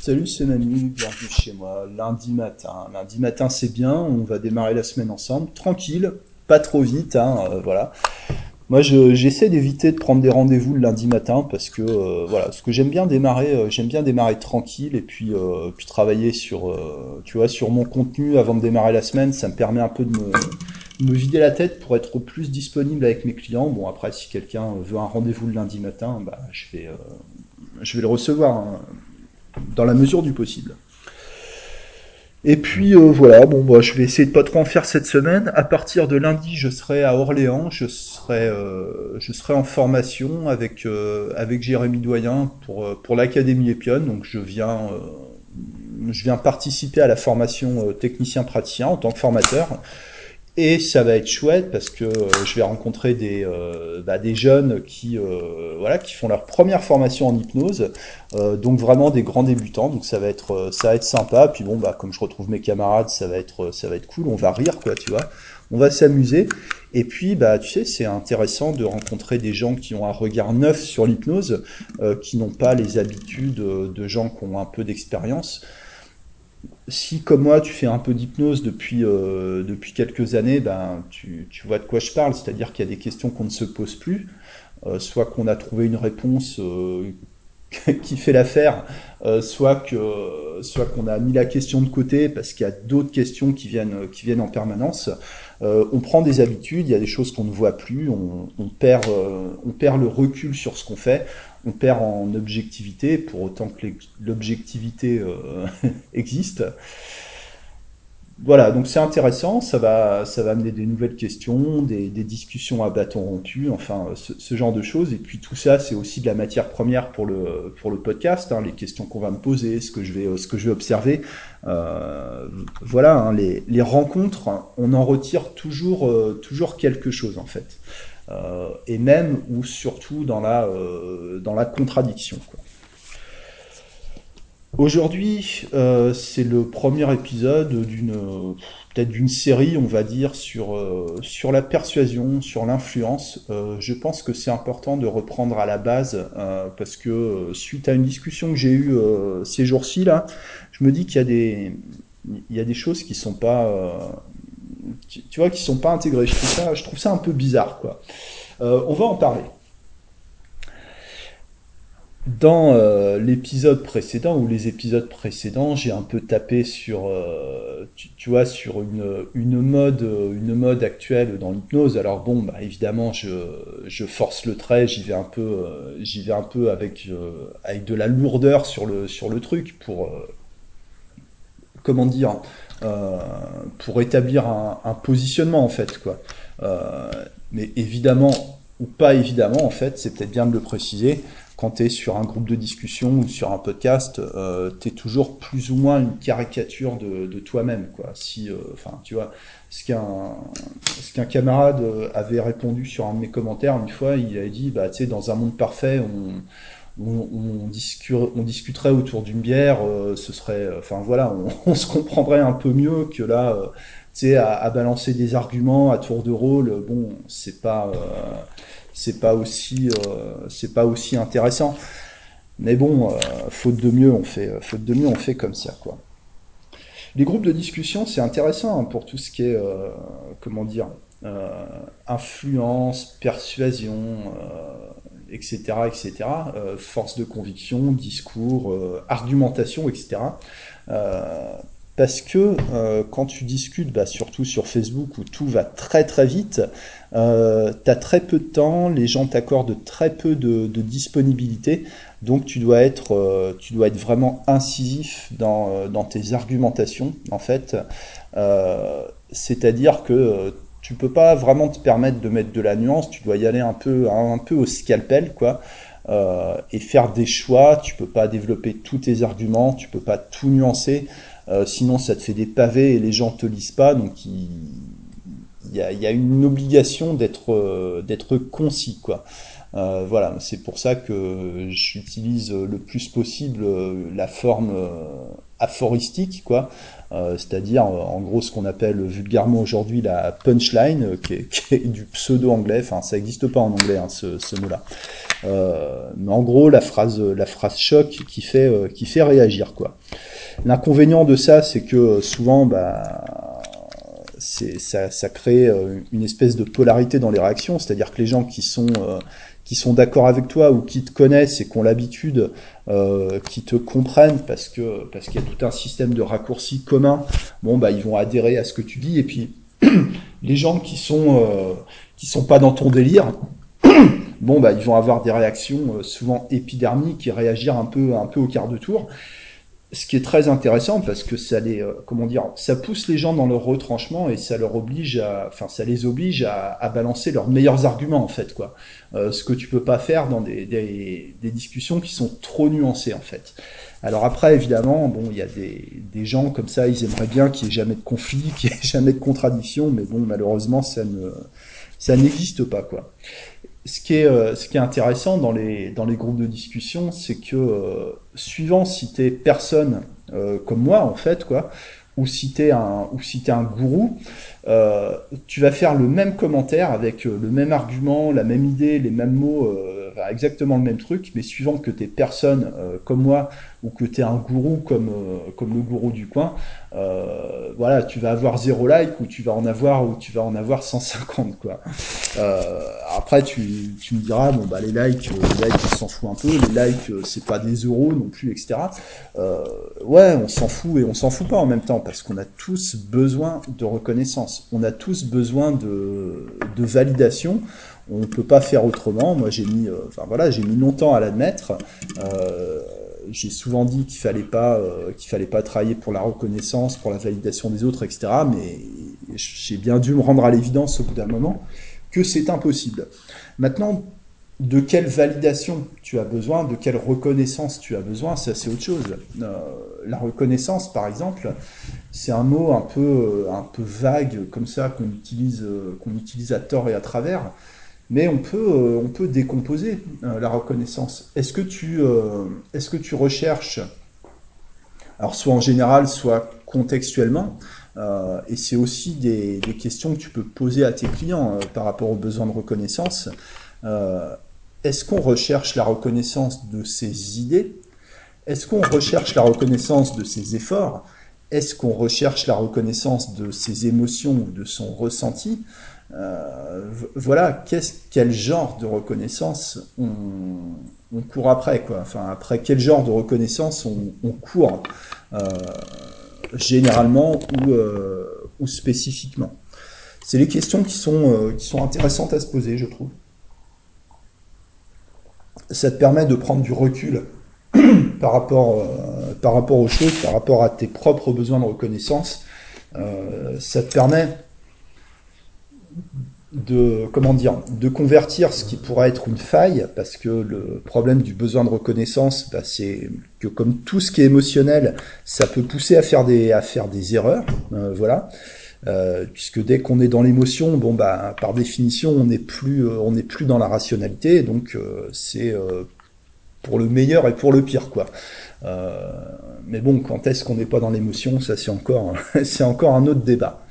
Salut, c'est Manu, bienvenue chez moi. Lundi matin. Lundi matin, c'est bien, on va démarrer la semaine ensemble. Tranquille, pas trop vite, hein, euh, voilà. Moi, je- j'essaie d'éviter de prendre des rendez-vous le lundi matin parce que, euh, voilà, parce que j'aime bien démarrer, euh, j'aime bien démarrer tranquille et puis, puis travailler sur, tu vois, sur mon contenu avant de démarrer la semaine. Ça me permet un peu de me, vider la tête pour être plus disponible avec mes clients. Bon, après, si quelqu'un veut un rendez-vous le lundi matin, bah, je vais, je vais le recevoir hein, dans la mesure du possible. Et puis euh, voilà, bon bah, je vais essayer de pas trop en faire cette semaine. À partir de lundi, je serai à Orléans, je serai, euh, je serai en formation avec, euh, avec Jérémy Doyen pour, pour l'Académie Epion. Donc je viens, je viens participer à la formation technicien praticien en tant que formateur. Et ça va être chouette parce que euh, je vais rencontrer des, euh, bah, jeunes qui, euh, voilà, qui font leur première formation en hypnose, donc vraiment des grands débutants. Donc ça va être, ça va être sympa. Puis bon, bah, comme je retrouve mes camarades, ça va être, cool. On va rire, quoi, tu vois. On va s'amuser. Et puis, bah, tu sais, c'est intéressant de rencontrer des gens qui ont un regard neuf sur l'hypnose, qui n'ont pas les habitudes de gens qui ont un peu d'expérience si comme moi tu fais un peu d'hypnose depuis, euh, quelques années, ben, tu, vois de quoi je parle, c'est-à-dire qu'il y a des questions qu'on ne se pose plus, euh, soit qu'on a trouvé une réponse euh, qui fait l'affaire, soit qu'on a mis la question de côté parce qu'il y a d'autres questions qui viennent en permanence. On prend des habitudes, il y a des choses qu'on ne voit plus, on perd le recul sur ce qu'on fait, on perd en objectivité pour autant que l'objectivité euh, existe. Voilà, donc c'est intéressant, ça va, ça va amener des nouvelles questions, des, discussions à bâton rompu, enfin ce, genre de choses. Et puis tout ça, c'est aussi de la matière première pour le, pour le podcast, hein, les questions qu'on va me poser, ce que je vais, ce que je vais observer. Euh, voilà, hein, les, les rencontres, on en retire toujours, euh, toujours quelque chose en fait. Euh, et même ou surtout dans la, euh, dans la contradiction. Aujourd'hui, euh, c'est le premier épisode d'une peut-être d'une série, on va dire, sur, sur la persuasion, sur l'influence. Je pense que c'est important de reprendre à la base parce que suite à une discussion que j'ai eue ces jours-ci là, je me dis qu'il y a des il y a des choses qui sont pas tu, vois qui sont pas intégrées. Je trouve ça un peu bizarre quoi. Euh, on va en parler. Dans euh, l'épisode précédent ou les épisodes précédents, j'ai un peu tapé sur, euh, tu, vois, sur une, une mode, une mode actuelle dans l'hypnose. Alors bon, bah, évidemment, je, je force le trait, j'y vais un peu, j'y vais un peu avec, avec de la lourdeur sur le, sur le truc pour, comment dire, pour établir un, positionnement en fait, quoi. Euh, mais évidemment ou pas évidemment, en fait, c'est peut-être bien de le préciser quand tu es sur un groupe de discussion ou sur un podcast, euh, tu es toujours plus ou moins une caricature de, toi-même. quoi. Si, euh, enfin, tu vois, ce qu'un ce camarade euh, avait répondu sur un de mes commentaires une fois, il avait dit, bah, tu sais, dans un monde parfait, on, on, on, discu on discuterait autour d'une bière, euh, ce serait, enfin voilà, on, se comprendrait un peu mieux que là, euh, tu sais, à, balancer des arguments à tour de rôle. Bon, c'est pas, euh, c'est pas aussi, euh, c'est pas aussi intéressant. Mais bon, euh, faute de mieux, on fait, faute de mieux, on fait comme ça, quoi. Les groupes de discussion, c'est intéressant hein, pour tout ce qui est, euh, comment dire, euh, influence, persuasion, euh, etc., etc., euh, force de conviction, discours, euh, argumentation, etc. Euh, parce que quand tu discutes, bah, surtout sur Facebook où tout va très très vite, tu as très peu de temps, les gens t'accordent très peu de, de, disponibilité, donc tu dois être, vraiment incisif dans, dans tes argumentations, en fait. C'est-à-dire que tu peux pas vraiment te permettre de mettre de la nuance, tu dois y aller un peu, un, peu au scalpel, quoi. Euh, et faire des choix, tu peux pas développer tous tes arguments, tu peux pas tout nuancer, euh, sinon ça te fait des pavés et les gens te lisent pas, donc il, y a, une obligation d'être euh, concis quoi. Voilà, c'est pour ça que j'utilise le plus possible la forme aphoristique, quoi. C'est-à-dire en gros ce qu'on appelle vulgairement aujourd'hui la punchline, qui est, du pseudo-anglais, enfin ça n'existe pas en anglais hein, ce, ce mot-là. mais en gros la phrase, la phrase choc qui fait, qui fait réagir, quoi. L'inconvénient de ça, c'est que souvent, bah, ça, ça, crée euh, une espèce de polarité dans les réactions, c'est-à-dire que les gens qui sont euh, qui sont d'accord avec toi ou qui te connaissent et qui ont l'habitude, euh, qui te comprennent parce que parce qu'il y a tout un système de raccourcis communs, bon bah ils vont adhérer à ce que tu dis. Et puis les gens qui sont euh, qui sont pas dans ton délire, bon bah ils vont avoir des réactions souvent épidermiques qui réagir un peu un peu au quart de tour ce qui est très intéressant parce que ça les euh, comment dire ça pousse les gens dans leur retranchement et ça leur oblige à enfin ça les oblige à, balancer leurs meilleurs arguments en fait quoi. Euh, ce que tu peux pas faire dans des, discussions qui sont trop nuancées en fait. Alors après évidemment bon il y a des, gens comme ça ils aimeraient bien qu'il y ait jamais de conflit qu'il y ait jamais de contradiction mais bon malheureusement ça ça n'existe pas quoi ce qui est, euh, ce qui est intéressant dans les, groupes de discussion, c'est que euh, suivant si t'es personne euh, comme moi en fait, quoi, ou si t'es un, si t'es un gourou, tu vas faire le même commentaire avec le même argument, la même idée, les mêmes mots, exactement le même truc, mais suivant que t'es personne comme moi ou que t'es un gourou comme, comme le gourou du coin, euh, voilà, tu vas avoir zéro like ou tu vas en avoir ou tu vas en avoir 150 quoi. Euh, après tu, tu me diras bon bah les likes, euh, les likes on s'en fout un peu, les likes euh, c'est pas des euros non plus etc. Euh, ouais on s'en fout et on s'en fout pas en même temps parce qu'on a tous besoin de reconnaissance, on a tous besoin de, de validation. On ne peut pas faire autrement. Moi, j'ai mis, enfin voilà, j'ai mis longtemps à l'admettre. Euh, j'ai souvent dit qu'il fallait pas euh, qu'il fallait pas travailler pour la reconnaissance, pour la validation des autres, etc. Mais j'ai bien dû me rendre à l'évidence au bout d'un moment que c'est impossible. Maintenant, de quelle validation tu as besoin, de quelle reconnaissance tu as besoin, ça c'est autre chose. Euh, la reconnaissance, par exemple, c'est un mot un peu un peu vague comme ça qu'on utilise qu'on utilise à tort et à travers mais on peut, euh, on peut décomposer euh, la reconnaissance. Est-ce que, tu, euh, est-ce que tu recherches, alors soit en général, soit contextuellement, et c'est aussi des, des, questions que tu peux poser à tes clients par rapport aux besoins de reconnaissance. est-ce qu'on recherche la reconnaissance de ses idées? Est-ce qu'on recherche la reconnaissance de ses efforts? Est-ce qu'on recherche la reconnaissance de ses émotions ou de son ressenti? Euh, voilà, quel genre de reconnaissance on, court après, quoi. Enfin, après quel genre de reconnaissance on, court, euh, généralement ou, euh, ou spécifiquement. C'est les questions qui sont, qui sont intéressantes à se poser, je trouve. Ça te permet de prendre du recul par rapport, par rapport aux choses, par rapport à tes propres besoins de reconnaissance. ça te permet de comment dire de convertir ce qui pourrait être une faille parce que le problème du besoin de reconnaissance bah, c'est que comme tout ce qui est émotionnel ça peut pousser à faire des à faire des erreurs euh, voilà. Euh, puisque dès qu'on est dans l'émotion bon bah par définition on n'est plus euh, on n'est plus dans la rationalité donc c'est pour le meilleur et pour le pire quoi. Mais bon quand est-ce qu'on n'est pas dans l'émotion? Ça c'est encore c'est encore un autre débat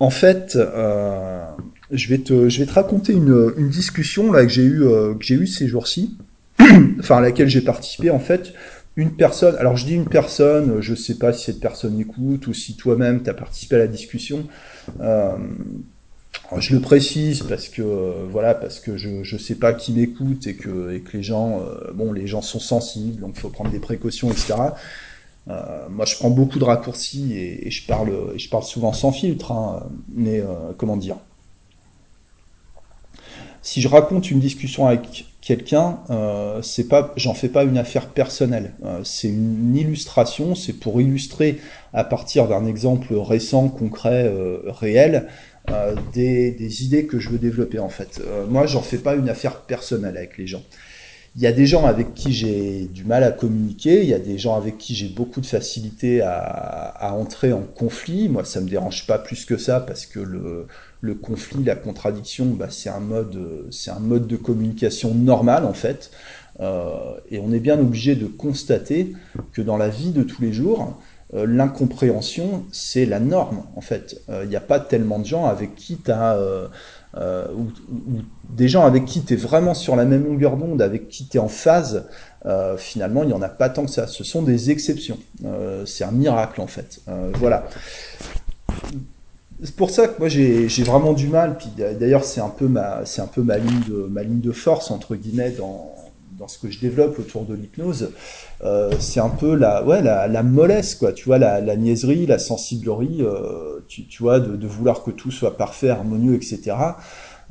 en fait, euh, je, vais te, raconter une, discussion là, que j'ai eue euh, eu ces jours-ci, enfin à laquelle j'ai participé. En fait, une personne, alors je dis une personne, je sais pas si cette personne écoute ou si toi-même tu as participé à la discussion. Euh, je le précise parce que voilà parce que je je sais pas qui m'écoute et que les gens euh, bon les gens sont sensibles donc faut prendre des précautions etc. Euh, moi, je prends beaucoup de raccourcis et, je parle, je parle souvent sans filtre. Hein, mais euh, comment dire? Si je raconte une discussion avec quelqu'un, euh, pas, j'en fais pas une affaire personnelle. C'est une illustration. C'est pour illustrer à partir d'un exemple récent, concret, réel. Des, des, idées que je veux développer en fait. moi, j'en fais pas une affaire personnelle avec les gens. Il y a des gens avec qui j'ai du mal à communiquer, il y a des gens avec qui j'ai beaucoup de facilité à, entrer en conflit. Moi, ça me dérange pas plus que ça parce que le, conflit, la contradiction, bah, c'est un mode, c'est un mode de communication normal en fait. et on est bien obligé de constater que dans la vie de tous les jours, l'incompréhension, c'est la norme, en fait. Il n'y a pas tellement de gens avec qui tu as euh, ou, des gens avec qui tu es vraiment sur la même longueur d'onde, avec qui tu es en phase, euh, finalement, il n'y en a pas tant que ça. Ce sont des exceptions. Euh, c'est un miracle, en fait. voilà. C'est pour ça que moi j'ai vraiment du mal, puis d'ailleurs c'est un peu ma c'est un peu ma ligne de ma ligne de force entre guillemets dans, dans ce que je développe autour de l'hypnose, euh, c'est un peu la, ouais, la, mollesse, quoi. Tu vois, la, la niaiserie, la sensiblerie, euh, tu, tu, vois, de, de, vouloir que tout soit parfait, harmonieux, etc.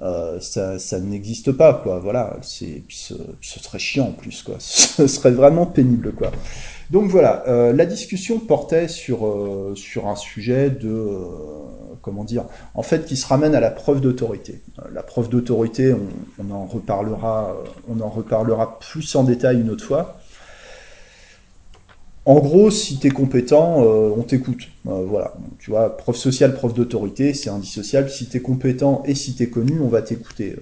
Euh, ça, ça n'existe pas, quoi. Voilà, c'est, ce, ce, serait chiant en plus, quoi. Ce serait vraiment pénible, quoi. Donc voilà, euh, la discussion portait sur, euh, un sujet de, euh, comment dire, en fait, qui se ramène à la preuve d'autorité. la preuve d'autorité, on, on, en reparlera, on en reparlera plus en détail une autre fois. En gros, si tu es compétent, on t'écoute. voilà, tu vois, preuve sociale, preuve d'autorité, c'est indissociable. Si tu es compétent et si tu es connu, on va t'écouter.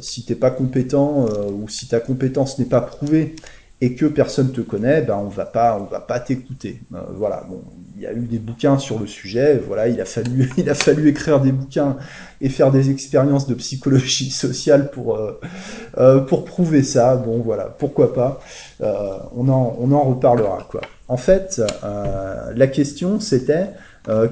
si t'es pas compétent ou si ta compétence n'est pas prouvée et que personne te connaît, ben on va pas, on va pas t'écouter. Euh, voilà. Bon, il y a eu des bouquins sur le sujet. Voilà, il a fallu, il a fallu écrire des bouquins et faire des expériences de psychologie sociale pour euh, euh pour prouver ça. Bon, voilà, pourquoi pas? On en, on en reparlera quoi. En fait, la question c'était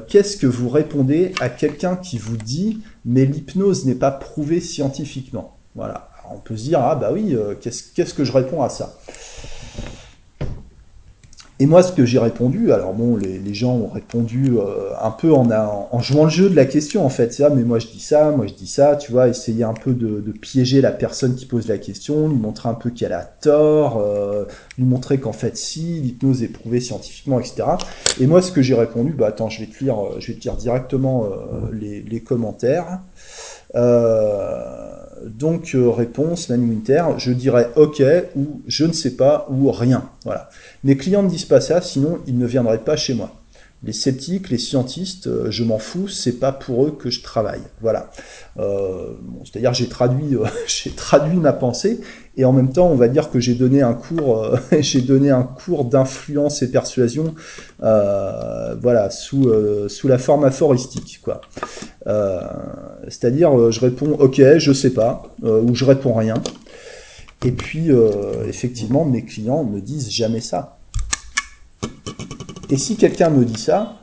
qu'est-ce que vous répondez à quelqu'un qui vous dit mais l'hypnose n'est pas prouvée scientifiquement? Voilà. On peut se dire ah bah oui, qu'est-ce qu'est-ce que je réponds à ça? Et moi, ce que j'ai répondu, alors bon, les, gens ont répondu euh, un peu en, jouant le jeu de la question, en fait. Ah, mais moi je dis ça, moi je dis ça, tu vois, essayer un peu de, piéger la personne qui pose la question, lui montrer un peu qu'elle a tort, euh, lui montrer qu'en fait, si, l'hypnose est prouvée scientifiquement, etc. Et moi, ce que j'ai répondu, bah attends, je vais te lire, je vais te lire directement euh, les, commentaires. Euh, donc euh, réponse Manu Winter, je dirais ok ou je ne sais pas ou rien. Voilà. Mes clients ne disent pas ça, sinon ils ne viendraient pas chez moi. Les sceptiques, les scientistes, euh, je m'en fous, c'est pas pour eux que je travaille. Voilà. C'est-à-dire j'ai traduit, j'ai traduit ma pensée et en même temps, on va dire que j'ai donné un cours, euh, j'ai donné un cours d'influence et persuasion, voilà, sous sous la forme aphoristique, quoi. C'est-à-dire, je réponds ok, je sais pas, ou je réponds rien. Et puis, effectivement, mes clients ne disent jamais ça. Et si quelqu'un me dit ça,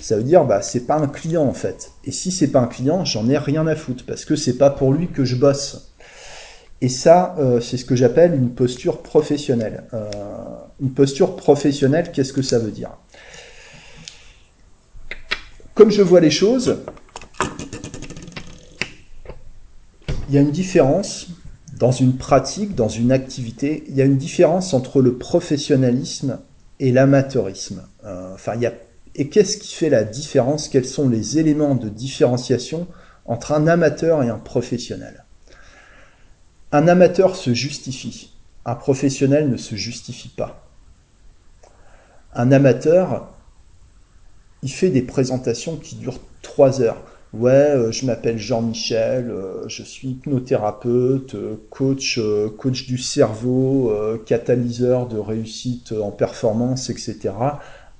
ça veut dire bah c'est pas un client en fait. Et si c'est pas un client, j'en ai rien à foutre parce que c'est pas pour lui que je bosse. Et ça, euh, c'est ce que j'appelle une posture professionnelle. Euh, une posture professionnelle, qu'est-ce que ça veut dire? Comme je vois les choses, il y a une différence dans une pratique, dans une activité, il y a une différence entre le professionnalisme et l'amateurisme. Euh, enfin, il y a... Et qu'est-ce qui fait la différence? Quels sont les éléments de différenciation entre un amateur et un professionnel? Un amateur se justifie, un professionnel ne se justifie pas. Un amateur, il fait des présentations qui durent trois heures. Ouais, euh, je m'appelle Jean-Michel, euh, je suis hypnothérapeute, euh, coach, coach du cerveau, catalyseur de réussite en performance, etc.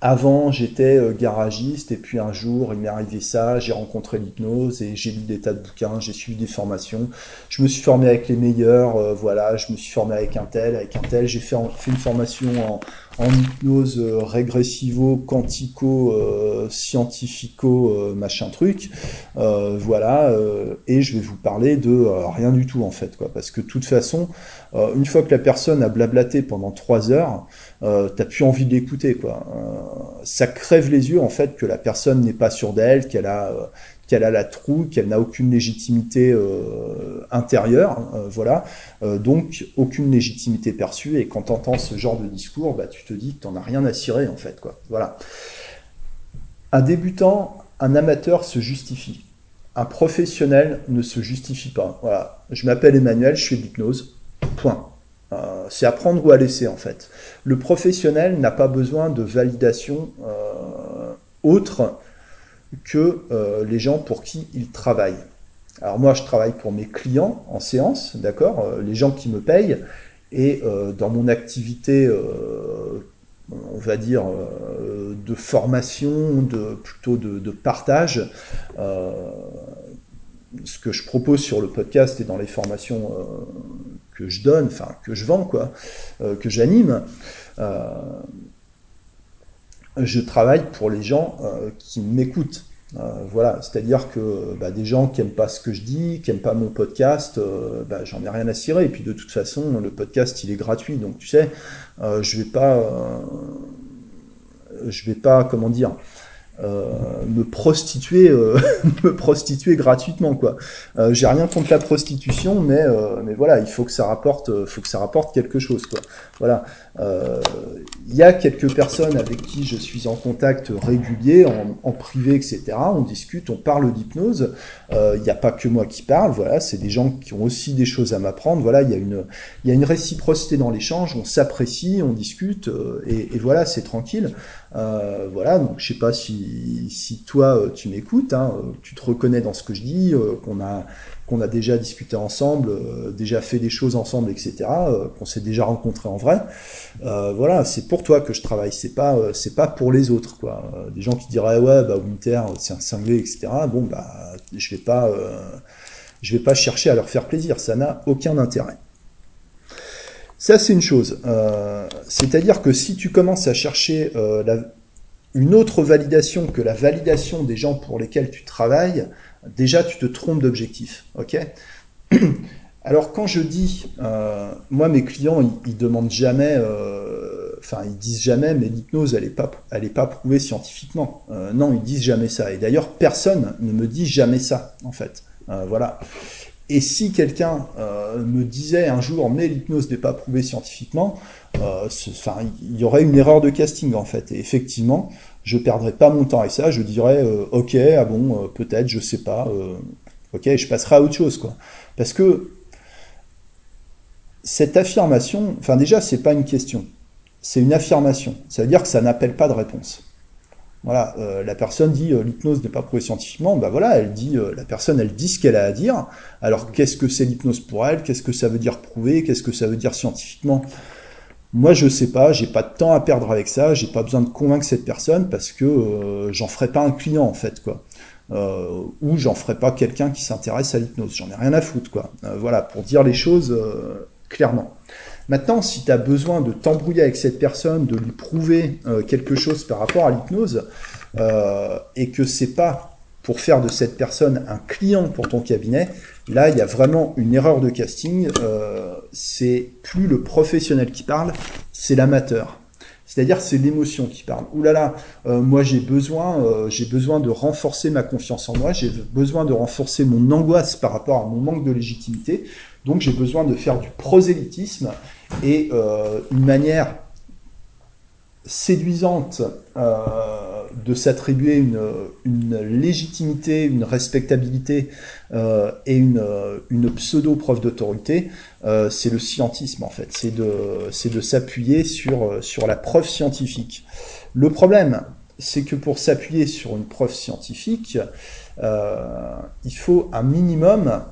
Avant, j'étais garagiste et puis un jour, il m'est arrivé ça, j'ai rencontré l'hypnose et j'ai lu des tas de bouquins, j'ai suivi des formations. Je me suis formé avec les meilleurs, voilà, je me suis formé avec un tel, avec un tel. J'ai fait, fait, une formation en, en hypnose euh, régressivo, quantico, euh, scientifico, euh, machin truc. voilà, et je vais vous parler de rien du tout en fait, quoi. Parce que de toute façon, une fois que la personne a blablaté pendant trois heures, t'as plus envie de l'écouter, quoi. ça crève les yeux en fait que la personne n'est pas sûre d'elle, qu'elle a qu'elle a la trouille, qu'elle n'a aucune légitimité euh, intérieure, euh, voilà, euh, donc aucune légitimité perçue, et quand tu entends ce genre de discours, bah, tu te dis que tu n'en as rien à cirer, en fait, voilà. Un débutant, un amateur se justifie. Un professionnel ne se justifie pas. Voilà. Je m'appelle Emmanuel, je suis d'hypnose. Point. Euh, c'est à prendre ou à laisser en fait. Le professionnel n'a pas besoin de validation autre que euh, les gens pour qui ils travaillent. Alors moi, je travaille pour mes clients en séance, d'accord euh, Les gens qui me payent, Et dans mon activité, on va dire, de formation, de, plutôt de, partage, ce que je propose sur le podcast et dans les formations que je donne, enfin que je vends, quoi, que j'anime, je travaille pour les gens qui m'écoutent. Euh, voilà, c'est-à-dire que bah, des gens qui aiment pas ce que je dis, qui aiment pas mon podcast, euh, bah, j'en ai rien à cirer. Et puis de toute façon, le podcast il est gratuit, donc tu sais, euh, je vais pas, je vais pas, comment dire, euh, me prostituer euh, me prostituer gratuitement quoi. Euh, j'ai rien contre la prostitution mais mais voilà il faut que ça rapporte faut que ça rapporte quelque chose quoi. Voilà il y a quelques personnes avec qui je suis en contact régulier en, privé etc on discute on parle d'hypnose. Il n'y a pas que moi qui parle voilà. C'est des gens qui ont aussi des choses à m'apprendre. Voilà il y a une il y a une réciprocité dans l'échange. On s'apprécie on discute et, et voilà c'est tranquille. Euh, voilà, donc je sais pas si, si toi euh, tu m'écoutes, hein, euh, tu te reconnais dans ce que je dis, qu'on a qu'on a déjà discuté ensemble, déjà fait des choses ensemble, etc., qu'on s'est déjà rencontré en vrai. voilà, c'est pour toi que je travaille, c'est pas c'est pas pour les autres, quoi. des gens qui diraient ouais bah Winter c'est un cinglé, etc. Bon bah je vais pas je vais pas chercher à leur faire plaisir, ça n'a aucun intérêt. Ça, c'est une chose. Euh, c'est-à-dire que si tu commences à chercher euh, une autre validation que la validation des gens pour lesquels tu travailles, déjà, tu te trompes d'objectif. Ok? Alors, quand je dis, euh, moi, mes clients, ils, demandent jamais, enfin, ils disent jamais, mais l'hypnose, elle n'est pas, pas prouvée scientifiquement. non, ils disent jamais ça. Et d'ailleurs, personne ne me dit jamais ça, en fait. voilà. Et si quelqu'un euh, me disait un jour, mais l'hypnose n'est pas prouvée scientifiquement, euh, il y aurait une erreur de casting en fait. Et effectivement, je perdrais pas mon temps avec ça. Je dirais, euh, ok, ah bon, peut-être, je sais pas. ok, je passerai à autre chose quoi. Parce que cette affirmation, enfin déjà, c'est pas une question, c'est une affirmation. Ça veut dire que ça n'appelle pas de réponse. Voilà, euh, la personne dit euh, l'hypnose n'est pas prouvée scientifiquement, bah voilà, elle dit euh, la personne elle dit ce qu'elle a à dire. Alors qu'est-ce que c'est l'hypnose pour elle? Qu'est-ce que ça veut dire prouver? Qu'est-ce que ça veut dire scientifiquement? Moi je sais pas, j'ai pas de temps à perdre avec ça, j'ai pas besoin de convaincre cette personne parce que j'en ferai pas un client en fait quoi. ou j'en ferai pas quelqu'un qui s'intéresse à l'hypnose, j'en ai rien à foutre quoi. voilà, pour dire les choses clairement. Maintenant, si tu as besoin de t'embrouiller avec cette personne, de lui prouver euh, quelque chose par rapport à l'hypnose, euh, et que c'est pas pour faire de cette personne un client pour ton cabinet, là, il y a vraiment une erreur de casting. Euh, c'est plus le professionnel qui parle, c'est l'amateur. C'est-à-dire c'est l'émotion qui parle. Ouh là là, moi j'ai besoin, j'ai besoin de renforcer ma confiance en moi, j'ai besoin de renforcer mon angoisse par rapport à mon manque de légitimité. Donc j'ai besoin de faire du prosélytisme et euh, une manière séduisante euh, de s'attribuer une, légitimité, une respectabilité euh, et une, une pseudo-preuve d'autorité, c'est le scientisme en fait, c'est de, s'appuyer sur, la preuve scientifique. Le problème, c'est que pour s'appuyer sur une preuve scientifique, il faut un minimum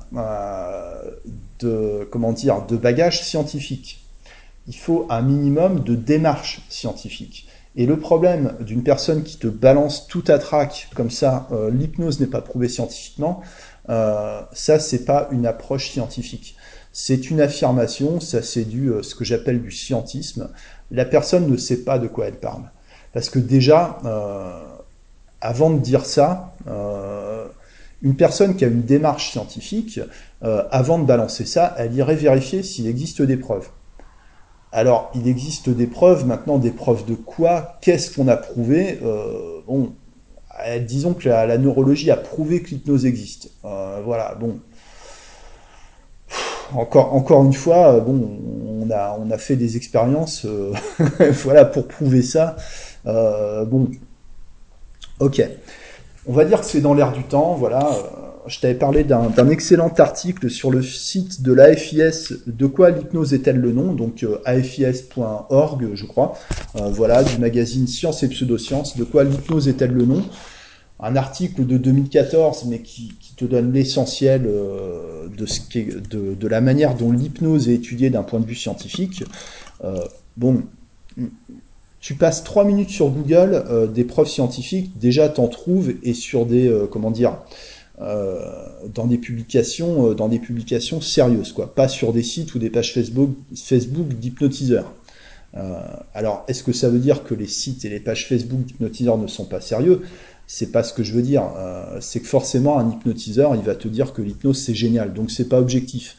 de, comment dire, de bagages scientifiques. Il faut un minimum de démarche scientifique. Et le problème d'une personne qui te balance tout à trac comme ça, euh, l'hypnose n'est pas prouvée scientifiquement, euh, ça c'est pas une approche scientifique. C'est une affirmation, ça c'est du euh, ce que j'appelle du scientisme. La personne ne sait pas de quoi elle parle. Parce que déjà, avant de dire ça, une personne qui a une démarche scientifique, avant de balancer ça, elle irait vérifier s'il existe des preuves. Alors, il existe des preuves, maintenant des preuves de quoi? Qu'est-ce qu'on a prouvé? Euh, Bon, euh, disons que la, neurologie a prouvé que l'hypnose existe. voilà, bon. Encore, une fois, bon, on a, on a fait des expériences, voilà, pour prouver ça. bon, ok. On va dire que c'est dans l'air du temps, voilà. Euh, je t'avais parlé d'un excellent article sur le site de l'AFIS, de quoi l'hypnose est-elle le nom, donc euh, afis.org, je crois, euh, voilà, du magazine Science et Pseudosciences, de quoi l'hypnose est-elle le nom? un article de 2014, mais qui, te donne l'essentiel de, ce de, de, la manière dont l'hypnose est étudiée d'un point de vue scientifique. bon, tu passes trois minutes sur Google, euh, des preuves scientifiques, déjà t'en trouves, et sur des, euh, comment dire, euh, dans des publications, dans des publications sérieuses, quoi. Pas sur des sites ou des pages Facebook, Facebook d'hypnotiseurs. alors, est-ce que ça veut dire que les sites et les pages Facebook d'hypnotiseurs ne sont pas sérieux? C'est pas ce que je veux dire. c'est que forcément, un hypnotiseur, il va te dire que l'hypnose c'est génial, donc c'est pas objectif.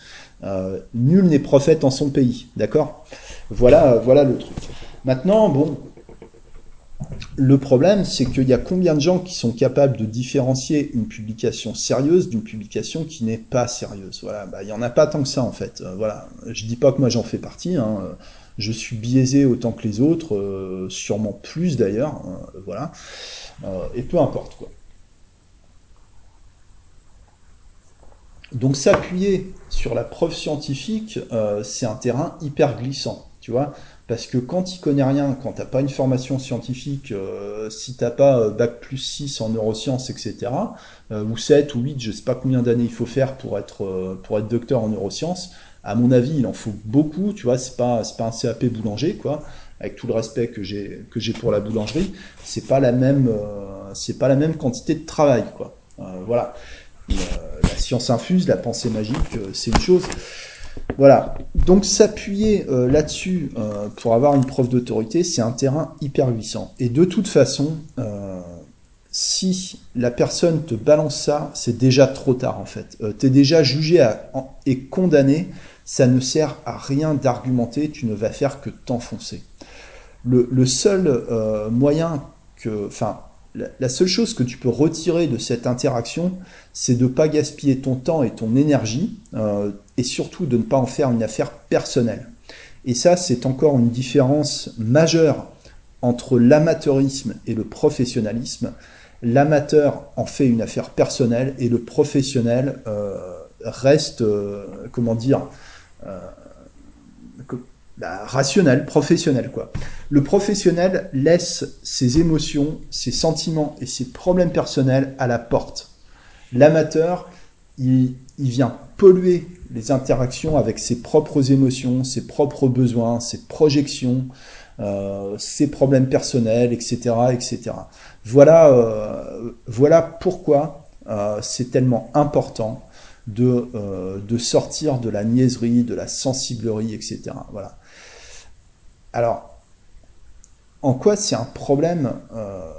nul n'est prophète en son pays, d'accord? Voilà, voilà le truc. Maintenant, bon, le problème, c'est qu'il y a combien de gens qui sont capables de différencier une publication sérieuse d'une publication qui n'est pas sérieuse? Voilà, bah, il n'y en a pas tant que ça en fait. Euh, voilà, je dis pas que moi j'en fais partie. Hein. Je suis biaisé autant que les autres, euh, sûrement plus d'ailleurs. Euh, voilà, et peu importe quoi. Donc s'appuyer sur la preuve scientifique, c'est un terrain hyper glissant, tu vois. Parce que quand tu connais rien, quand t'as pas une formation scientifique, euh, si t'as pas euh, bac plus 6 en neurosciences, etc., euh, ou 7 ou 8, je sais pas combien d'années il faut faire pour être, pour être docteur en neurosciences, à mon avis, il en faut beaucoup, tu vois, c'est pas, pas un CAP boulanger, quoi, avec tout le respect que j'ai, pour la boulangerie, c'est pas la pas la même quantité de travail, quoi. voilà. la science infuse, la pensée magique, c'est une chose. Voilà. Donc s'appuyer euh, là-dessus euh, pour avoir une preuve d'autorité, c'est un terrain hyper glissant. Et de toute façon, euh, si la personne te balance ça, c'est déjà trop tard en fait. tu es déjà jugé et condamné, ça ne sert à rien d'argumenter, tu ne vas faire que t'enfoncer. Le, seul moyen que... Enfin, la, seule chose que tu peux retirer de cette interaction, c'est de ne pas gaspiller ton temps et ton énergie, euh, et surtout de ne pas en faire une affaire personnelle. Et ça, c'est encore une différence majeure entre l'amateurisme et le professionnalisme. L'amateur en fait une affaire personnelle et le professionnel euh, reste, euh, comment dire, bah, rationnel, professionnel quoi. Le professionnel laisse ses émotions, ses sentiments et ses problèmes personnels à la porte. L'amateur, il, vient polluer les interactions avec ses propres émotions, ses propres besoins, ses projections, euh, ses problèmes personnels, etc., etc. Voilà, euh, voilà pourquoi euh, c'est tellement important de, de sortir de la niaiserie, de la sensiblerie, etc. Voilà. Alors, en quoi c'est un problème euh,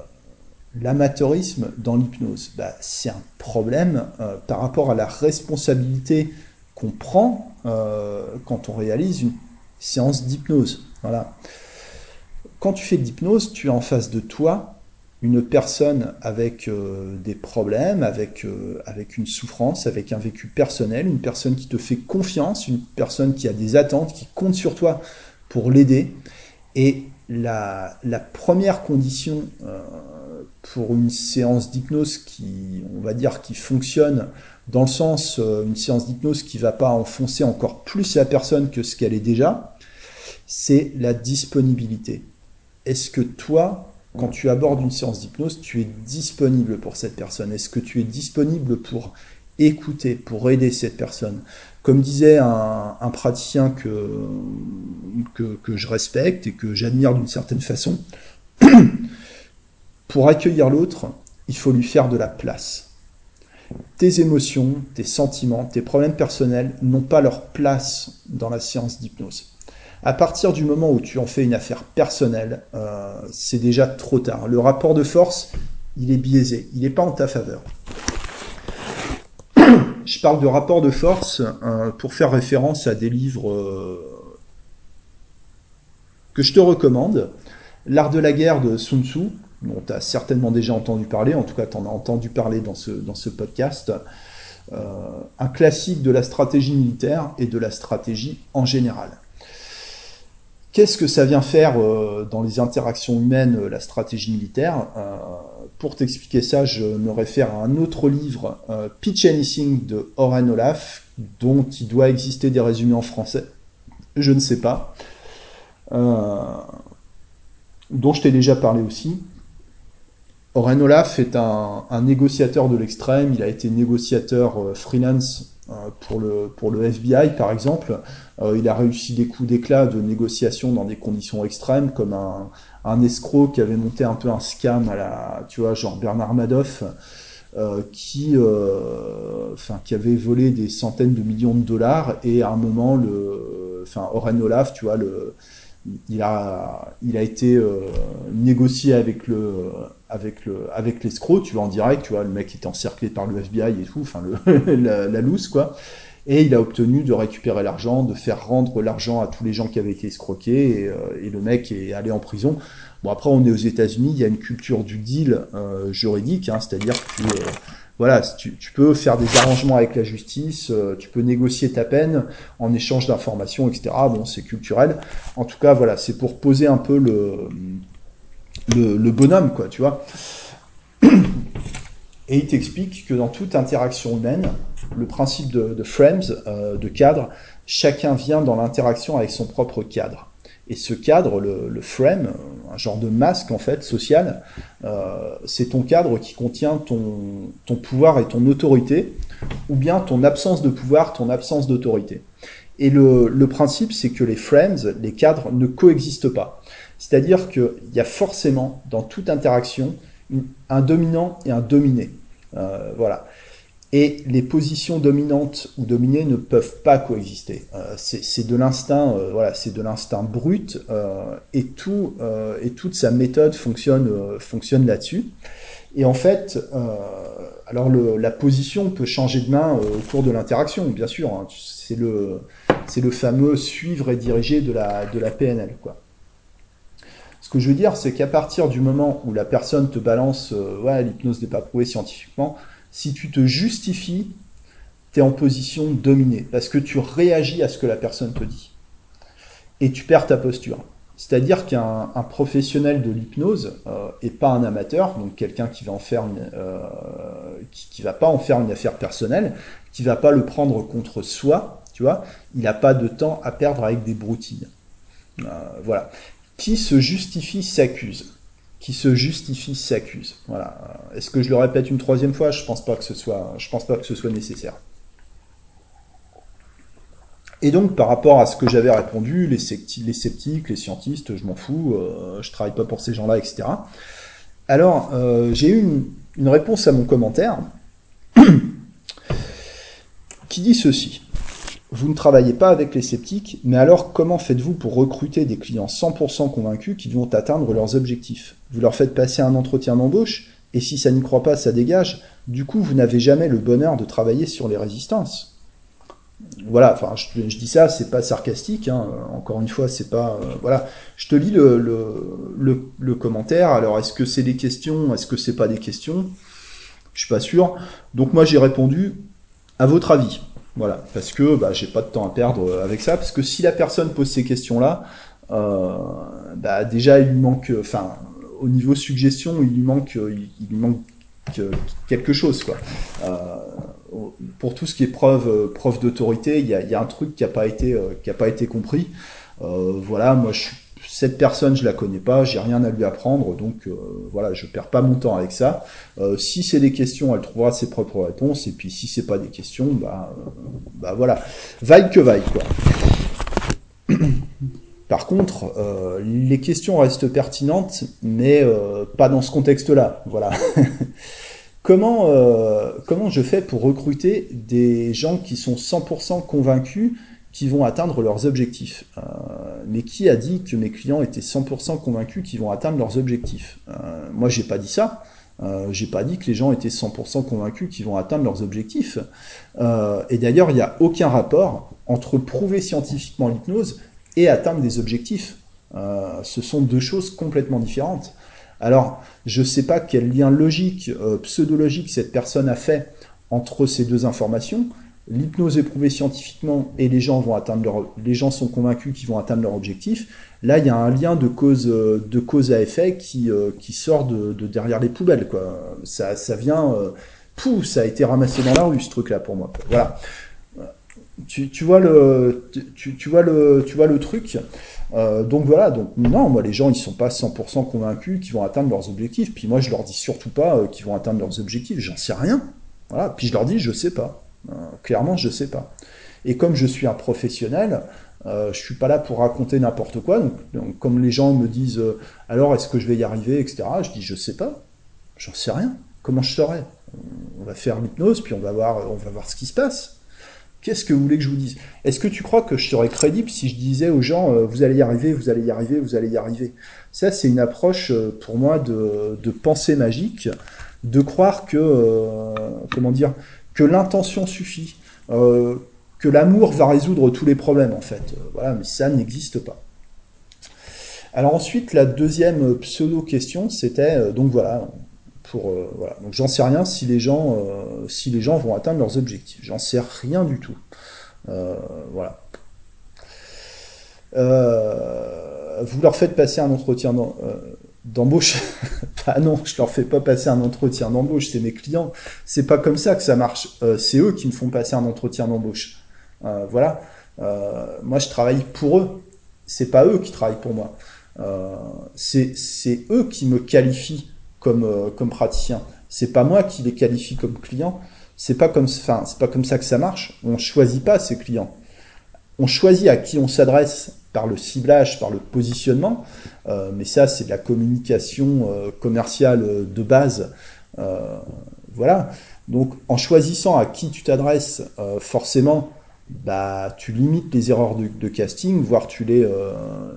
l'amateurisme dans l'hypnose? Bah, C'est un problème euh, par rapport à la responsabilité qu'on prend euh, quand on réalise une séance d'hypnose. Voilà. Quand tu fais de l'hypnose, tu as en face de toi une personne avec des problèmes, avec, avec une souffrance, avec un vécu personnel, une personne qui te fait confiance, une personne qui a des attentes, qui compte sur toi pour l'aider. Et la, première condition euh, pour une séance d'hypnose qui, on va dire, qui fonctionne dans le sens, euh, une séance d'hypnose qui va pas enfoncer encore plus la personne que ce qu'elle est déjà, c'est la disponibilité. Est-ce que toi, quand tu abordes une séance d'hypnose, tu es disponible pour cette personne? Est-ce que tu es disponible pour écouter, pour aider cette personne? Comme disait un, praticien que, je respecte et que j'admire d'une certaine façon, pour accueillir l'autre, il faut lui faire de la place. Tes émotions, tes sentiments, tes problèmes personnels n'ont pas leur place dans la séance d'hypnose. À partir du moment où tu en fais une affaire personnelle, euh, c'est déjà trop tard. Le rapport de force, il est biaisé, il n'est pas en ta faveur je parle de rapport de force euh, pour faire référence à des livres euh, que je te recommande. L'art de la guerre de Sun Tzu, dont tu as certainement déjà entendu parler, en tout cas tu en as entendu parler dans ce, dans ce podcast. Euh, un classique de la stratégie militaire et de la stratégie en général. Qu'est-ce que ça vient faire dans les interactions humaines, la stratégie militaire? Pour t'expliquer ça, je me réfère à un autre livre, euh, Pitch Anything de Oren Olaf, dont il doit exister des résumés en français. Je ne sais pas. Euh, dont je t'ai déjà parlé aussi. Oren Olaf est un, négociateur de l'extrême. Il a été négociateur euh, freelance euh, pour le, pour le FBI, par exemple. Il a réussi des coups d'éclat de négociation dans des conditions extrêmes, comme un, un, escroc qui avait monté un peu un scam à la, tu vois, genre Bernard Madoff, qui, enfin, qui avait volé des centaines de millions de dollars. Et à un moment, le, enfin, Oren Olaf, tu vois, le, il a, été négocié avec le, avec le avec l'escroc, tu vois en direct, tu vois le mec était encerclé par le FBI et tout, enfin la, la loose quoi. Et il a obtenu de récupérer l'argent, de faire rendre l'argent à tous les gens qui avaient été escroqués, et, euh, le mec est allé en prison. Bon après on est aux États-Unis, il y a une culture du deal euh, juridique, hein, c'est-à-dire que euh, voilà, tu, tu, peux faire des arrangements avec la justice, tu peux négocier ta peine en échange d'informations, etc. Bon, c'est culturel. En tout cas, voilà, c'est pour poser un peu le, le, bonhomme, quoi, tu vois. Et il t'explique que dans toute interaction humaine, le principe de, frames, euh, de cadre, chacun vient dans l'interaction avec son propre cadre. Et ce cadre, le, frame, un genre de masque en fait social, euh, c'est ton cadre qui contient ton, pouvoir et ton autorité, ou bien ton absence de pouvoir, ton absence d'autorité. Et le, le principe, c'est que les frames, les cadres, ne coexistent pas. C'est-à-dire qu'il y a forcément, dans toute interaction, un dominant et un dominé. Euh, voilà. Et les positions dominantes ou dominées ne peuvent pas coexister. Euh, c'est de l'instinct, euh, voilà, c'est de l'instinct brut, et tout et toute sa méthode fonctionne fonctionne là-dessus. Et en fait, alors la position peut changer de main au cours de l'interaction, bien sûr. Hein. c'est le c'est le fameux suivre et diriger de la de la PNL, quoi. Ce que je veux dire, c'est qu'à partir du moment où la personne te balance, euh, l'hypnose n'est pas prouvée scientifiquement, si tu te justifies, tu es en position dominée, parce que tu réagis à ce que la personne te dit. Et tu perds ta posture. C'est-à-dire qu'un professionnel de l'hypnose euh, et pas un amateur, donc quelqu'un qui va euh, va pas en faire une affaire personnelle, qui va pas le prendre contre soi, tu vois, il n'a pas de temps à perdre avec des broutilles. voilà. Qui se justifie s'accuse? Qui se justifie s'accuse. Voilà. Est-ce que je le répète une troisième fois? Je pense pas que ce soit, je pense pas que ce soit nécessaire. Et donc, par rapport à ce que j'avais répondu, les, sceptiques, les scientistes, je m'en fous, euh, je travaille pas pour ces gens-là, etc. Alors, euh, j'ai eu une réponse à mon commentaire qui dit ceci. Vous ne travaillez pas avec les sceptiques, mais alors comment faites-vous pour recruter des clients 100% convaincus qui vont atteindre leurs objectifs? Vous leur faites passer un entretien d'embauche, et si ça n'y croit pas, ça dégage. Du coup, vous n'avez jamais le bonheur de travailler sur les résistances. Voilà, enfin, je, dis ça, c'est pas sarcastique. Hein. Encore une fois, c'est pas. Euh, voilà, je te lis le, le, le commentaire. Alors, est-ce que c'est des questions? Est-ce que c'est pas des questions? Je suis pas sûr. Donc moi, j'ai répondu à votre avis. Voilà, parce que bah, j'ai pas de temps à perdre euh, avec ça, parce que si la personne pose ces questions-là, euh, bah, déjà il lui manque, enfin, au niveau suggestion, il lui manque, euh, il, lui manque quelque chose, quoi. Euh, pour tout ce qui est preuve, preuve d'autorité, il y a, y a, un truc qui a pas été, qui a pas été compris. voilà, moi je suis cette personne, je la connais pas, j'ai rien à lui apprendre, donc euh, voilà, je perds pas mon temps avec ça. Euh, si c'est des questions, elle trouvera ses propres réponses, et puis si c'est pas des questions, bah, euh, bah voilà, vaille que vaille quoi. Par contre, les questions restent pertinentes, mais pas dans ce contexte-là. Voilà. comment, comment je fais pour recruter des gens qui sont 100% convaincus qui vont atteindre leurs objectifs. Euh, mais qui a dit que mes clients étaient 100% convaincus qu'ils vont atteindre leurs objectifs? Euh, Moi, j'ai pas dit ça. Euh, j'ai pas dit que les gens étaient 100% convaincus qu'ils vont atteindre leurs objectifs. Euh, et d'ailleurs, il n'y a aucun rapport entre prouver scientifiquement l'hypnose et atteindre des objectifs. Euh, ce sont deux choses complètement différentes. Alors, je ne sais pas quel lien logique, pseudologique cette personne a fait entre ces deux informations, l'hypnose est prouvée scientifiquement et les gens vont atteindre leur, les gens sont convaincus qu'ils vont atteindre leur objectif. Là, il y a un lien de cause, de cause à effet qui, euh, qui sort de, de, derrière les poubelles, quoi. Ça, ça vient, euh, pouf, ça a été ramassé dans la rue, ce truc-là, pour moi. Voilà. Tu, tu, vois le, tu, tu, vois le, tu vois le truc. Euh, donc voilà, donc non, moi les gens ils sont pas 100% convaincus qu'ils vont atteindre leurs objectifs. Puis moi je leur dis surtout pas qu'ils vont atteindre leurs objectifs, j'en sais rien. Voilà, puis je leur dis je sais pas. Euh, clairement je sais pas. Et comme je suis un professionnel, euh, je suis pas là pour raconter n'importe quoi. Donc, comme les gens me disent alors est-ce que je vais y arriver, etc. Je dis je sais pas, j'en sais rien. Comment je saurais? On va faire l'hypnose puis on va voir, on va voir ce qui se passe. Qu'est-ce que vous voulez que je vous dise? Est-ce que tu crois que je serais crédible si je disais aux gens euh, vous allez y arriver, vous allez y arriver, vous allez y arriver? Ça, c'est une approche euh, pour moi de, pensée magique, de croire que euh, comment dire que l'intention suffit, que l'amour va résoudre tous les problèmes en fait. voilà, mais ça n'existe pas. Alors ensuite, la deuxième pseudo question, c'était donc voilà, euh, voilà. Donc j'en sais rien si les gens euh, si les gens vont atteindre leurs objectifs. J'en sais rien du tout. Euh, voilà. vous leur faites passer un entretien d'embauche. ah non, je leur fais pas passer un entretien d'embauche, c'est mes clients. C'est pas comme ça que ça marche. c'est eux qui me font passer un entretien d'embauche. voilà. moi, je travaille pour eux. C'est pas eux qui travaillent pour moi. c'est eux qui me qualifient comme, euh, comme praticien. C'est pas moi qui les qualifie comme clients. C'est pas comme, enfin, c'est pas comme ça que ça marche. On choisit pas ses clients. On choisit à qui on s'adresse par le ciblage, par le positionnement. Euh, mais ça, c'est de la communication euh, commerciale de base. voilà. Donc, en choisissant à qui tu t'adresses, forcément, bah, tu limites les erreurs de, casting, voire tu les,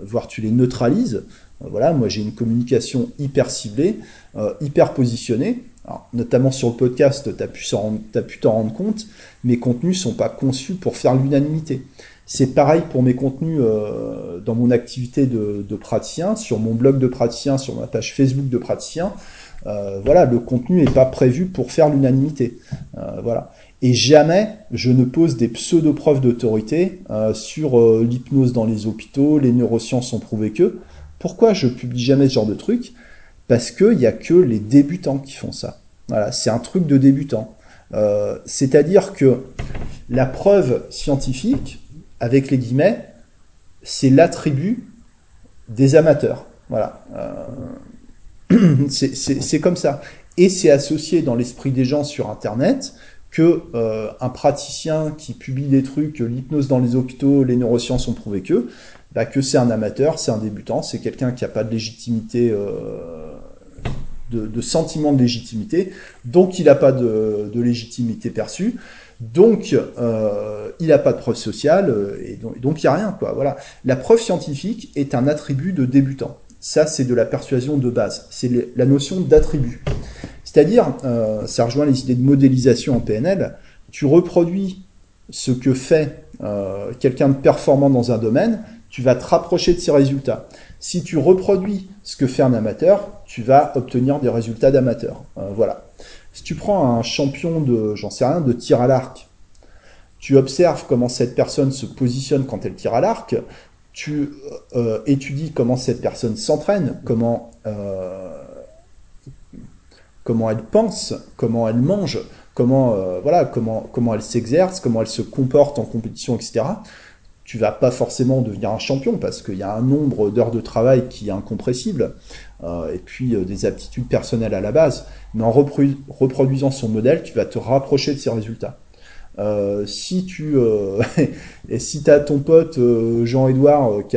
voire tu les neutralises. Voilà, moi j'ai une communication hyper ciblée, euh, hyper positionnée. notamment sur le podcast, tu as pu t'en rendre compte, mes contenus sont pas conçus pour faire l'unanimité. C'est pareil pour mes contenus euh, dans mon activité de, praticien, sur mon blog de praticien, sur ma page Facebook de praticien. Euh, voilà, le contenu n'est pas prévu pour faire l'unanimité. voilà. Et jamais je ne pose des pseudo-preuves d'autorité sur l'hypnose dans les hôpitaux, les neurosciences ont prouvé que. Pourquoi je publie jamais ce genre de truc? Parce qu'il n'y a que les débutants qui font ça. Voilà, c'est un truc de débutant. Euh, c'est-à-dire que la preuve scientifique, avec les guillemets, c'est l'attribut des amateurs. Voilà. Euh, c'est comme ça. Et c'est associé dans l'esprit des gens sur Internet que euh, un praticien qui publie des trucs, l'hypnose dans les hôpitaux, les neurosciences ont prouvé que, bah, que c'est un amateur, c'est un débutant, c'est quelqu'un qui n'a pas de légitimité, euh, de, sentiment de légitimité, donc il n'a pas de, légitimité perçue, donc euh, il n'a pas de preuve sociale, euh, et donc il n'y a rien. Quoi. Voilà. La preuve scientifique est un attribut de débutant. Ça, c'est de la persuasion de base. C'est la notion d'attribut. C'est-à-dire, ça rejoint les idées de modélisation en PNL, tu reproduis ce que fait quelqu'un de performant dans un domaine, tu vas te rapprocher de ces résultats. Si tu reproduis ce que fait un amateur, tu vas obtenir des résultats d'amateur. Euh, voilà. Si tu prends un champion de, j'en sais rien, de tir à l'arc, tu observes comment cette personne se positionne quand elle tire à l'arc, tu euh, étudies comment cette personne s'entraîne, comment, euh, comment elle pense, comment elle mange, comment, voilà, comment, elle s'exerce, comment elle se comporte en compétition, etc tu vas pas forcément devenir un champion parce qu'il y a un nombre d'heures de travail qui est incompressible. euh, et puis euh, des aptitudes personnelles à la base. Mais en reproduisant son modèle, tu vas te rapprocher de ses résultats. Euh, si tu et si t'as ton pote Jean-Édouard qui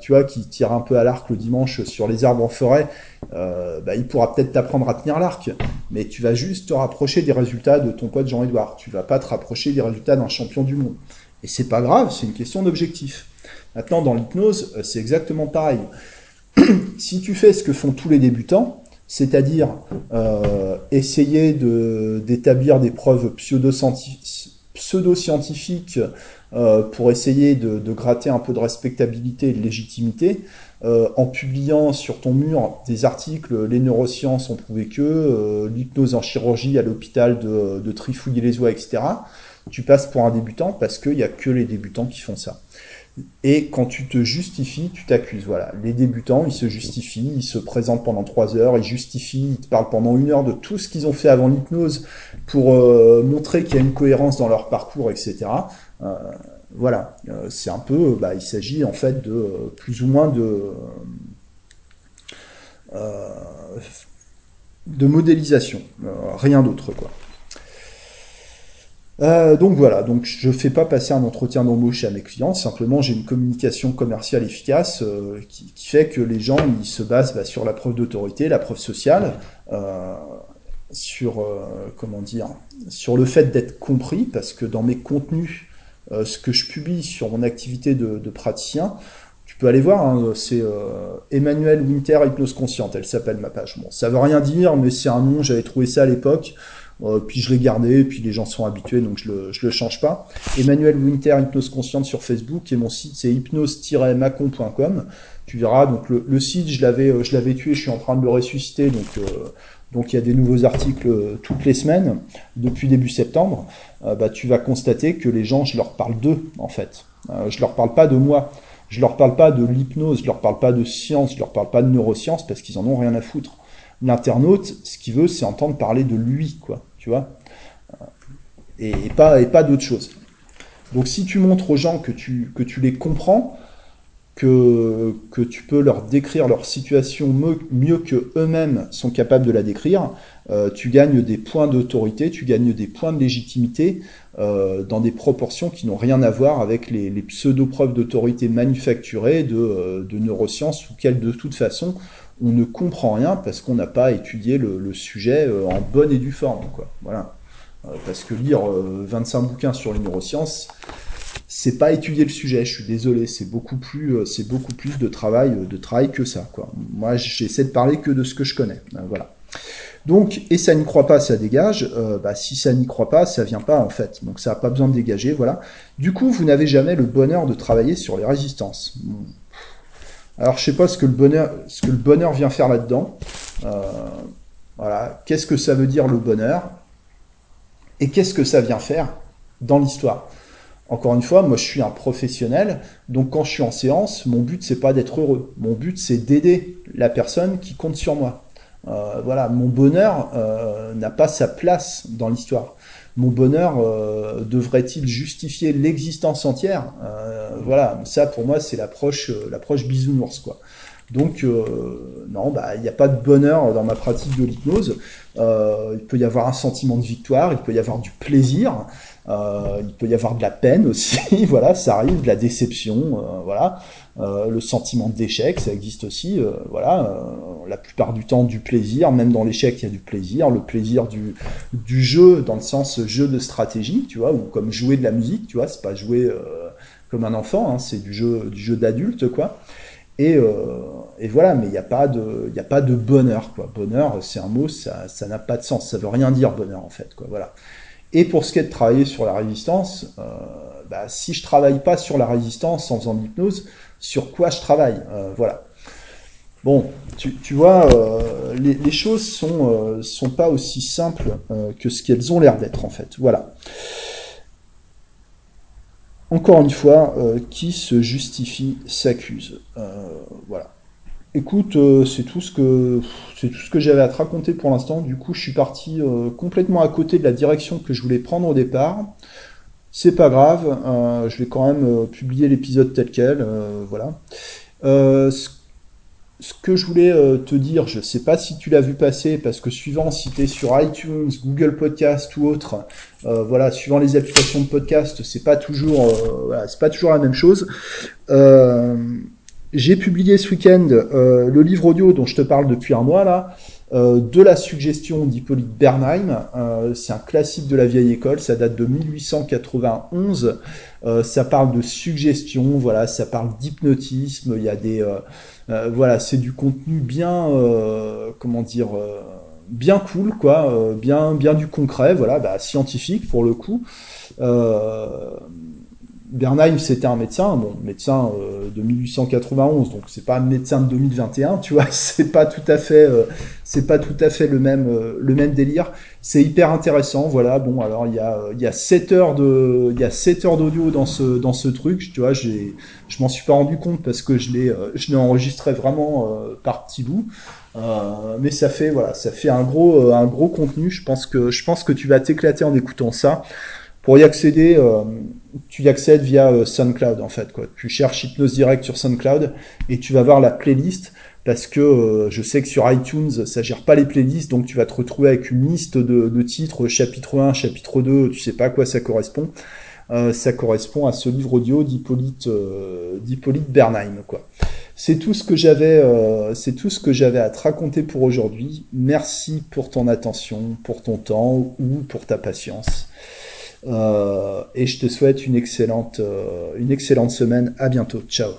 tu vois qui tire un peu à l'arc le dimanche sur les arbres en forêt, bah, il pourra peut-être t'apprendre à tenir l'arc, mais tu vas juste te rapprocher des résultats de ton pote Jean-Édouard. Tu vas pas te rapprocher des résultats d'un champion du monde. Et c'est pas grave, c'est une question d'objectif. Maintenant, dans l'hypnose, euh, c'est exactement pareil. si tu fais ce que font tous les débutants, c'est-à-dire euh, essayer d'établir des preuves pseudo-scientifiques euh, pour essayer de, gratter un peu de respectabilité et de légitimité, en publiant sur ton mur des articles, les neurosciences ont prouvé que, l'hypnose en chirurgie à l'hôpital de, de Trifouiller-les-Oies, etc., tu passes pour un débutant parce qu'il n'y a que les débutants qui font ça. Et quand tu te justifies, tu t'accuses. Voilà, les débutants, ils se justifient, ils se présentent pendant trois heures, ils justifient, ils te parlent pendant une heure de tout ce qu'ils ont fait avant l'hypnose pour euh, montrer qu'il y a une cohérence dans leur parcours, etc. Euh, voilà, c'est un peu, bah, il s'agit en fait de plus ou moins de de modélisation, rien d'autre quoi. Euh, donc voilà, donc je fais pas passer un entretien d'embauche à mes clients, simplement j'ai une communication commerciale efficace euh, qui, fait que les gens ils se basent bah, sur la preuve d'autorité, la preuve sociale, euh, sur comment dire, sur le fait d'être compris, parce que dans mes contenus, ce que je publie sur mon activité de, praticien, tu peux aller voir, hein, c'est Emmanuel Winter hypnose consciente, elle s'appelle ma page. Bon, ça veut rien dire, mais c'est un nom, j'avais trouvé ça à l'époque. Euh, puis je l'ai gardé, puis les gens sont habitués, donc je le, je le change pas. Emmanuel Winter, Hypnose Consciente sur Facebook, et mon site c'est hypnose-macon.com. Tu verras, donc le, le site, je l'avais, euh, je l'avais tué, je suis en train de le ressusciter, donc euh, donc il y a des nouveaux articles toutes les semaines depuis début septembre. bah, tu vas constater que les gens, je leur parle d'eux en fait. Euh, je leur parle pas de moi. Je leur parle pas de l'hypnose, je leur parle pas de science, je leur parle pas de neurosciences parce qu'ils en ont rien à foutre l'internaute, ce qu'il veut, c'est entendre parler de lui, quoi, tu vois, et, pas, et pas d'autre chose. Donc si tu montres aux gens que tu, que tu les comprends, que, que tu peux leur décrire leur situation mieux, mieux que eux-mêmes sont capables de la décrire, euh, tu gagnes des points d'autorité, tu gagnes des points de légitimité euh, dans des proportions qui n'ont rien à voir avec les, pseudo-preuves d'autorité manufacturées de, euh, de neurosciences ou qu'elles de toute façon on ne comprend rien parce qu'on n'a pas étudié le, sujet euh, en bonne et due forme. Quoi. Voilà. Euh, parce que lire 25 euh, bouquins sur les neurosciences, c'est pas étudier le sujet. Je suis désolé, c'est beaucoup plus, de travail, de travail que ça. Quoi. Moi, j'essaie de parler que de ce que je connais. Voilà. Donc, et ça n'y croit pas, ça dégage. bah, si ça n'y croit pas, ça vient pas en fait. Donc, ça n'a pas besoin de dégager. Voilà. Du coup, vous n'avez jamais le bonheur de travailler sur les résistances. Alors je sais pas ce que le bonheur, ce que le bonheur vient faire là-dedans. Euh, voilà, qu'est-ce que ça veut dire le bonheur? Et qu'est-ce que ça vient faire dans l'histoire? Encore une fois, moi je suis un professionnel, donc quand je suis en séance, mon but c'est pas d'être heureux, mon but c'est d'aider la personne qui compte sur moi. Euh, voilà, mon bonheur euh, n'a pas sa place dans l'histoire mon bonheur euh, devrait-il justifier l'existence entière? Euh, Voilà, ça pour moi c'est l'approche euh, l'approche bisounours quoi. Donc non, bah il n'y a pas de bonheur dans ma pratique de l'hypnose. il peut y avoir un sentiment de victoire, il peut y avoir du plaisir, il peut y avoir de la peine aussi. voilà, ça arrive, de la déception, voilà. Euh, le sentiment d'échec, ça existe aussi. Euh, voilà, euh, la plupart du temps du plaisir, même dans l'échec, il y a du plaisir. Le plaisir du, du jeu, dans le sens jeu de stratégie, tu vois, ou comme jouer de la musique, tu vois, c'est pas jouer comme un enfant, hein, c'est du jeu, du jeu d'adulte, quoi. Et, et, voilà, mais il n'y a pas de, il a pas de bonheur, quoi. Bonheur, c'est un mot, ça, ça n'a pas de sens, ça veut rien dire bonheur en fait, quoi. Voilà. Et pour ce qui est de travailler sur la résistance, bah, si je travaille pas sur la résistance en faisant de l'hypnose, sur quoi je travaille. Euh, voilà. Bon, tu, vois, euh, les, choses sont, euh, sont pas aussi simples que ce qu'elles ont l'air d'être en fait. Voilà. Encore une fois, qui se justifie s'accuse. voilà. Écoute, c'est tout ce que c'est tout ce que j'avais à te raconter pour l'instant. Du coup, je suis parti complètement à côté de la direction que je voulais prendre au départ. C'est pas grave, euh, je vais quand même euh, publier l'épisode tel quel, euh, voilà. Ce, que je voulais te dire, je sais pas si tu l'as vu passer, parce que suivant si tu es sur iTunes, Google Podcast ou autre, voilà, suivant les applications de podcast, c'est pas toujours, pas toujours la même chose. J'ai publié ce week-end le livre audio dont je te parle depuis un mois là. Euh, de la suggestion d'Hippolyte Bernheim. Euh, c'est un classique de la vieille école, ça date de 1891. Euh, ça parle de suggestion, voilà, ça parle d'hypnotisme. Il y a des, voilà, c'est du contenu bien, comment dire, bien cool, quoi, bien, bien du concret, voilà, bah, scientifique pour le coup. Bernheim, c'était un médecin, bon, médecin euh, de 1891, donc c'est pas un médecin de 2021, tu vois, c'est pas tout à fait, euh, c'est pas tout à fait le même, euh, le même délire. C'est hyper intéressant, voilà. Bon, alors il y a, il y a 7 heures de, il y a 7 heures d'audio dans ce, dans ce truc, tu vois. J'ai, je m'en suis pas rendu compte parce que je l'ai, je l'ai enregistré vraiment par petits bouts. mais ça fait, voilà, ça fait un gros, un gros contenu. Je pense que, je pense que tu vas t'éclater en écoutant ça. Pour y accéder tu y accèdes via euh, SoundCloud en fait. Quoi. Tu cherches Hypnose Direct sur SoundCloud et tu vas voir la playlist parce que euh, je sais que sur iTunes, ça gère pas les playlists, donc tu vas te retrouver avec une liste de, titres, chapitre 1, chapitre 2, tu sais pas à quoi ça correspond. Euh, ça correspond à ce livre audio d'Hippolyte Bernheim. Quoi. C'est tout ce que j'avais, c'est tout ce que j'avais à te raconter pour aujourd'hui. Merci pour ton attention, pour ton temps ou pour ta patience. Et je te souhaite une excellente, une excellente semaine. À bientôt. Ciao.